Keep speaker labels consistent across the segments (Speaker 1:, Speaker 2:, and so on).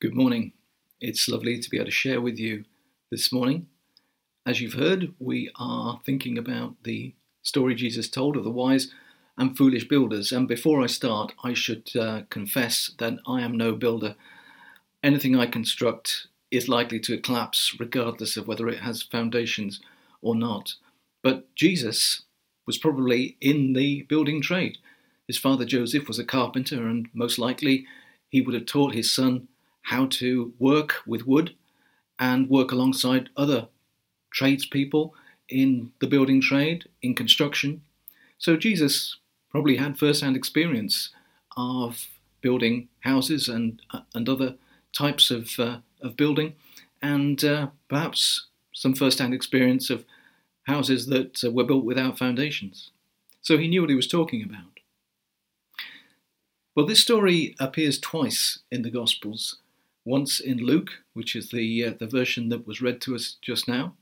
Speaker 1: Good morning. It's lovely to be able to share with you this morning. As you've heard, we are thinking about the story Jesus told of the wise and foolish builders. And before I start, I should uh, confess that I am no builder. Anything I construct is likely to collapse regardless of whether it has foundations or not. But Jesus was probably in the building trade. His father Joseph was a carpenter, and most likely he would have taught his son how to work with wood and work alongside other tradespeople in the building trade, in construction. So Jesus probably had first-hand experience of building houses and and other types of uh, of building, and uh, perhaps some first-hand experience of houses that uh, were built without foundations. So he knew what he was talking about. Well, this story appears twice in the Gospels once in Luke, which is the, uh, the version that was read to us just now,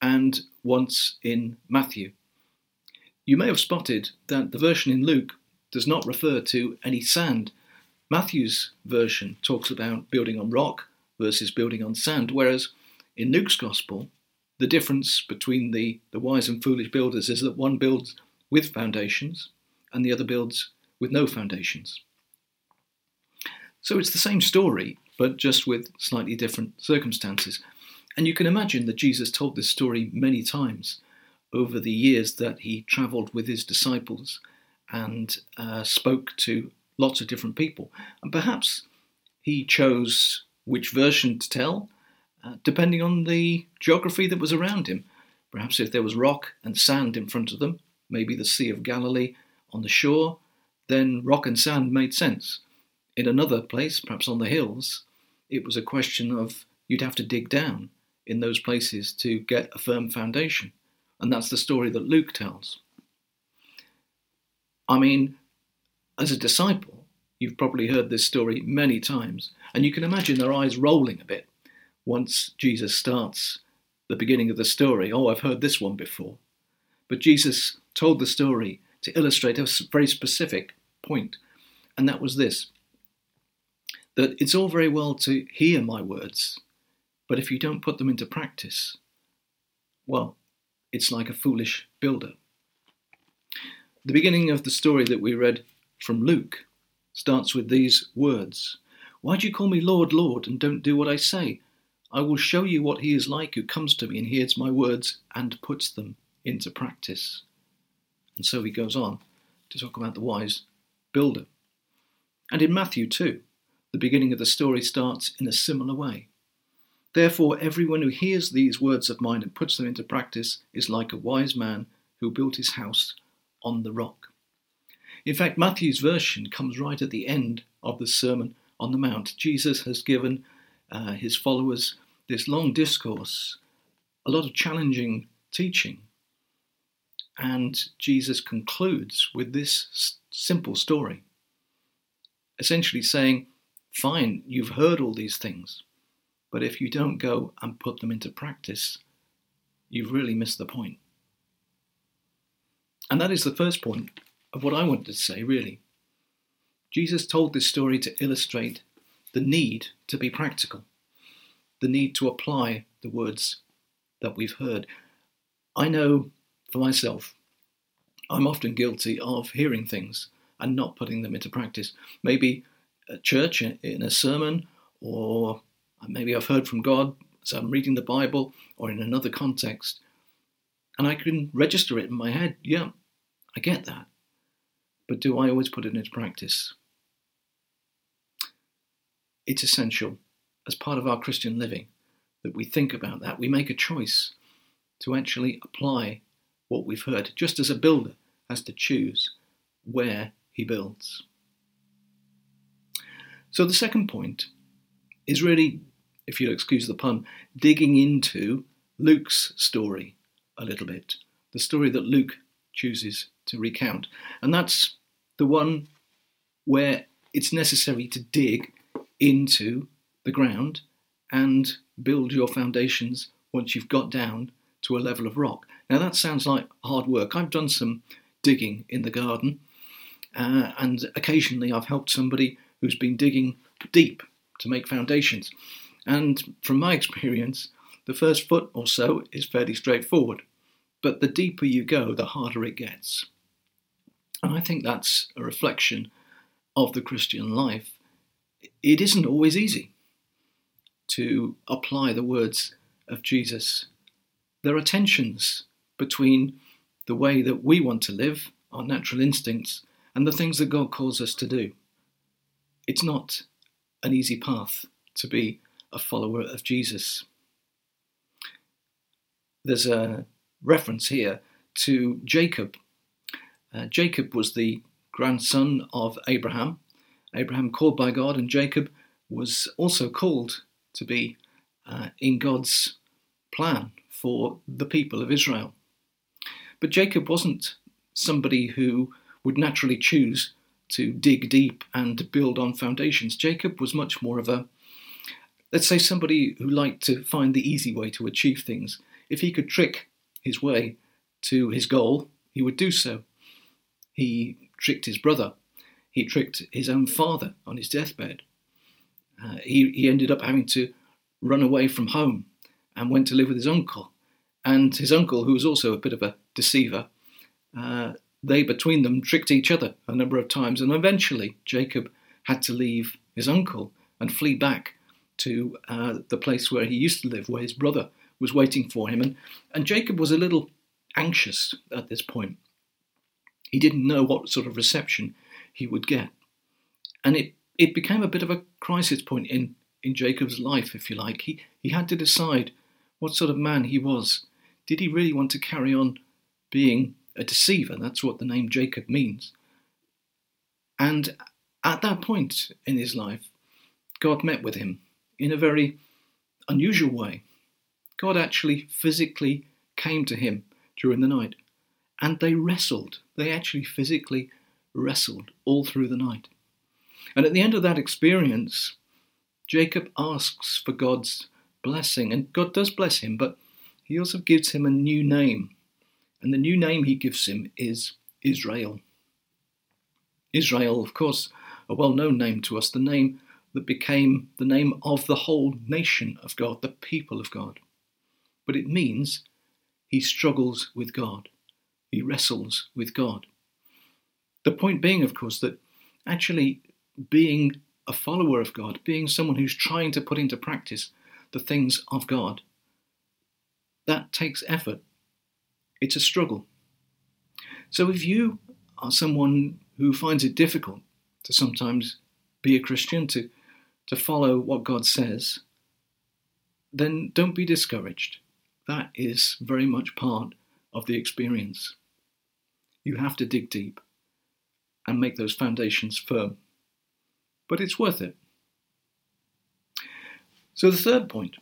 Speaker 1: and once in Matthew. You may have spotted that the version in Luke does not refer to any sand. Matthew's version talks about building on rock versus building on sand, whereas in Luke's Gospel, the difference between the, the wise and foolish builders is that one builds with foundations and the other builds with no foundations. So it's the same story, but just with slightly different circumstances. And you can imagine that Jesus told this story many times over the years that he travelled with his disciples and uh, spoke to lots of different people. And perhaps he chose which version to tell, uh, depending on the geography that was around him. Perhaps if there was rock and sand in front of them, maybe the Sea of Galilee on the shore, then rock and sand made sense. In another place, perhaps on the hills, it was a question of you'd have to dig down in those places to get a firm foundation. And that's the story that Luke tells. I mean, as a disciple, you've probably heard this story many times, and you can imagine their eyes rolling a bit once Jesus starts the beginning of the story. Oh, I've heard this one before. But Jesus told the story to illustrate a very specific point, and that was this that it's all very well to hear my words, but if you don't put them into practice, well, it's like a foolish builder. The beginning of the story that we read from Luke starts with these words Why do you call me Lord, Lord, and don't do what I say? I will show you what he is like who comes to me and hears my words and puts them into practice. And so he goes on to talk about the wise builder. And in Matthew too, the beginning of the story starts in a similar way. Therefore, everyone who hears these words of mine and puts them into practice is like a wise man who built his house on the rock. In fact, Matthew's version comes right at the end of the Sermon on the Mount. Jesus has given uh, his followers this long discourse, a lot of challenging teaching. And Jesus concludes with this simple story, essentially saying, Fine, you've heard all these things, but if you don't go and put them into practice, you've really missed the point. And that is the first point of what I wanted to say, really. Jesus told this story to illustrate the need to be practical, the need to apply the words that we've heard. I know for myself, I'm often guilty of hearing things and not putting them into practice. Maybe at church in a sermon, or maybe I've heard from God so I'm reading the Bible, or in another context, and I can register it in my head. Yeah, I get that. But do I always put it into practice? It's essential as part of our Christian living that we think about that. We make a choice to actually apply what we've heard, just as a builder has to choose where he builds. So the second point is really, if you'll excuse the pun, digging into Luke's story a little bit, the story that Luke chooses to recount. And that's the one where it's necessary to dig into the ground and build your foundations once you've got down to a level of rock. Now, that sounds like hard work. I've done some digging in the garden, uh, and occasionally I've helped somebody who's been digging deep to make foundations. And from my experience, the first foot or so is fairly straightforward, but the deeper you go, the harder it gets. And I think that's a reflection of the Christian life. It isn't always easy to apply the words of Jesus. There are tensions between the way that we want to live, our natural instincts, and the things that God calls us to do. It's not an easy path to be a follower of Jesus. There's a reference here to Jacob. Uh, Jacob was the grandson of Abraham. Abraham called by God, and Jacob was also called to be uh, in God's plan for the people of Israel. But Jacob wasn't somebody who would naturally choose to dig deep and build on foundations. Jacob was much more of a, let's say, somebody who liked to find the easy way to achieve things. If he could trick his way to his goal, he would do so. He tricked his brother. He tricked his own father on his deathbed. Uh, he, he ended up having to run away from home and went to live with his uncle. And his uncle, who was also a bit of a deceiver, uh, they between them tricked each other a number of times. And eventually, Jacob had to leave his uncle and flee back to uh, the place where he used to live, where his brother was waiting for him. And, and Jacob was a little anxious at this point. He didn't know what sort of reception he would get. And it, it became a bit of a crisis point in, in Jacob's life, if you like. He, he had to decide what sort of man he was. Did he really want to carry on being a deceiver? That's what the name Jacob means. And at that point in his life, God met with him in a very unusual way. God actually physically came to him during the night and they wrestled. They actually physically wrestled all through the night. And at the end of that experience, Jacob asks for God's blessing, and God does bless him, but he also gives him a new name. And the new name he gives him is Israel. Israel, of course, a well known name to us, the name that became the name of the whole nation of God, the people of God. But it means he struggles with God, he wrestles with God. The point being, of course, that actually being a follower of God, being someone who's trying to put into practice the things of God, that takes effort. It's a struggle. So if you are someone who finds it difficult to sometimes be a Christian, to, to follow what God says, then don't be discouraged. That is very much part of the experience. You have to dig deep and make those foundations firm. But it's worth it. So, the third point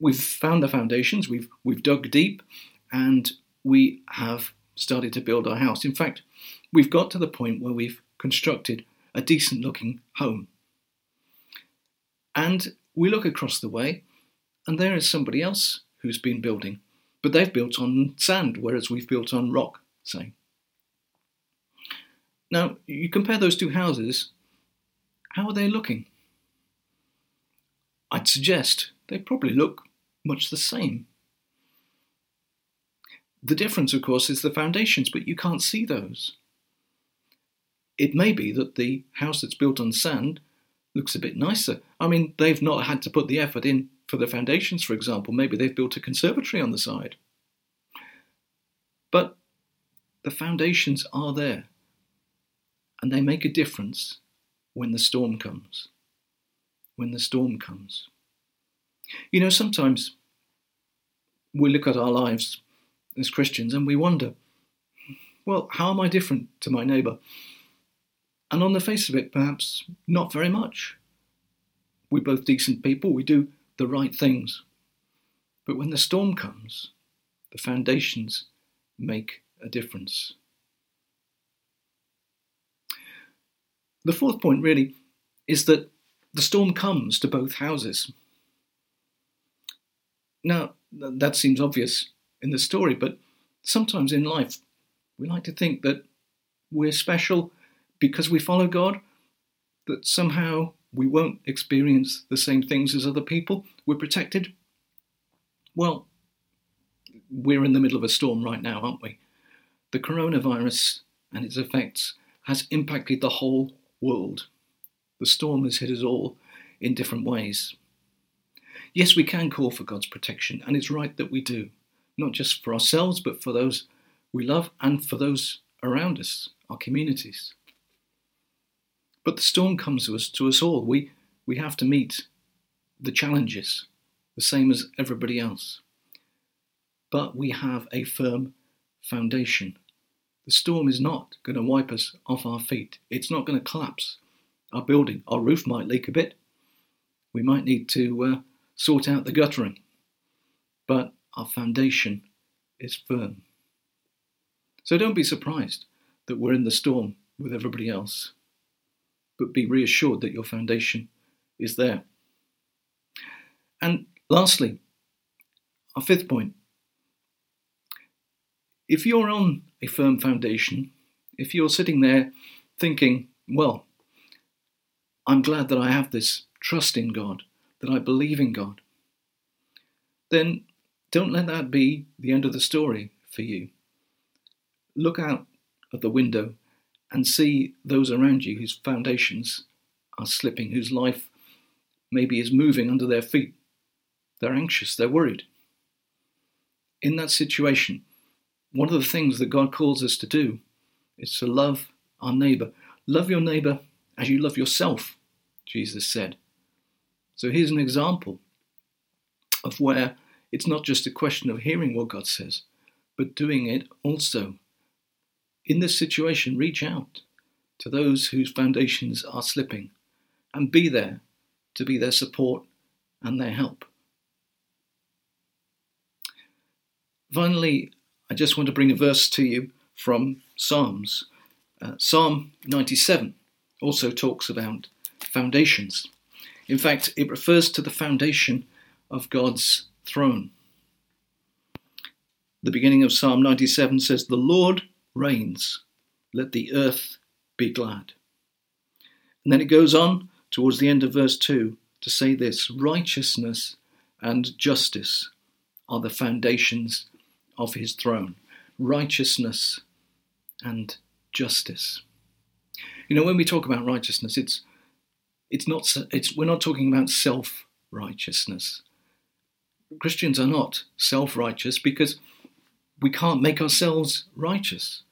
Speaker 1: we've found the foundations, we've, we've dug deep, and we have started to build our house. In fact, we've got to the point where we've constructed a decent looking home. And we look across the way, and there is somebody else who's been building, but they've built on sand, whereas we've built on rock, say. Now, you compare those two houses, how are they looking? I'd suggest they probably look much the same. The difference, of course, is the foundations, but you can't see those. It may be that the house that's built on sand looks a bit nicer. I mean, they've not had to put the effort in for the foundations, for example. Maybe they've built a conservatory on the side. But the foundations are there, and they make a difference when the storm comes. When the storm comes. You know, sometimes we look at our lives as Christians and we wonder, well, how am I different to my neighbour? And on the face of it, perhaps not very much. We're both decent people, we do the right things. But when the storm comes, the foundations make a difference. The fourth point, really, is that the storm comes to both houses. Now, that seems obvious in the story, but sometimes in life, we like to think that we're special because we follow God, that somehow we won't experience the same things as other people. We're protected. Well, we're in the middle of a storm right now, aren't we? The coronavirus and its effects has impacted the whole world. The storm has hit us all in different ways. Yes, we can call for God's protection, and it's right that we do, not just for ourselves, but for those we love and for those around us, our communities. But the storm comes to us, to us all. We, we have to meet the challenges, the same as everybody else. But we have a firm foundation. The storm is not going to wipe us off our feet. It's not going to collapse our building. Our roof might leak a bit. We might need to uh, sort out the guttering. But our foundation is firm. So don't be surprised that we're in the storm with everybody else but be reassured that your foundation is there. And lastly, our fifth point if you're on a firm foundation, if you're sitting there thinking, well, I'm glad that I have this trust in God, that I believe in God, then don't let that be the end of the story for you. Look out of the window and see those around you whose foundations are slipping, whose life maybe is moving under their feet. They're anxious, they're worried. In that situation, one of the things that God calls us to do is to love our neighbor. Love your neighbor as you love yourself, Jesus said. So here's an example of where it's not just a question of hearing what God says, but doing it also in this situation, reach out to those whose foundations are slipping and be there to be their support and their help. Finally, I just want to bring a verse to you from Psalms. Uh, Psalm 97 also talks about foundations. In fact, it refers to the foundation of God's throne. The beginning of Psalm 97 says, The Lord reigns. Let the earth be glad. And then it goes on towards the end of verse 2 to say this righteousness and justice are the foundations of his throne. Righteousness and justice. You know, when we talk about righteousness, it's it's not it's we're not talking about self righteousness. Christians are not self righteous because we can't make ourselves righteous.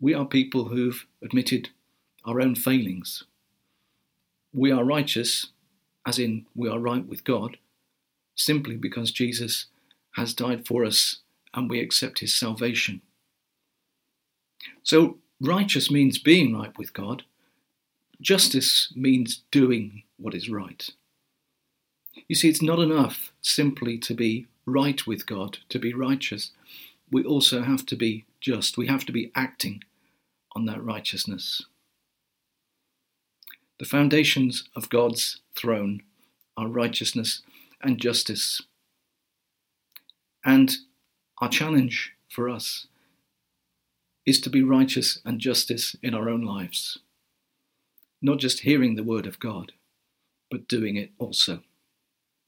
Speaker 1: We are people who've admitted our own failings. We are righteous, as in we are right with God, simply because Jesus has died for us and we accept his salvation. So, righteous means being right with God. Justice means doing what is right. You see, it's not enough simply to be right with God, to be righteous we also have to be just. We have to be acting on that righteousness. The foundations of God's throne are righteousness and justice. And our challenge for us is to be righteous and justice in our own lives. Not just hearing the word of God, but doing it also.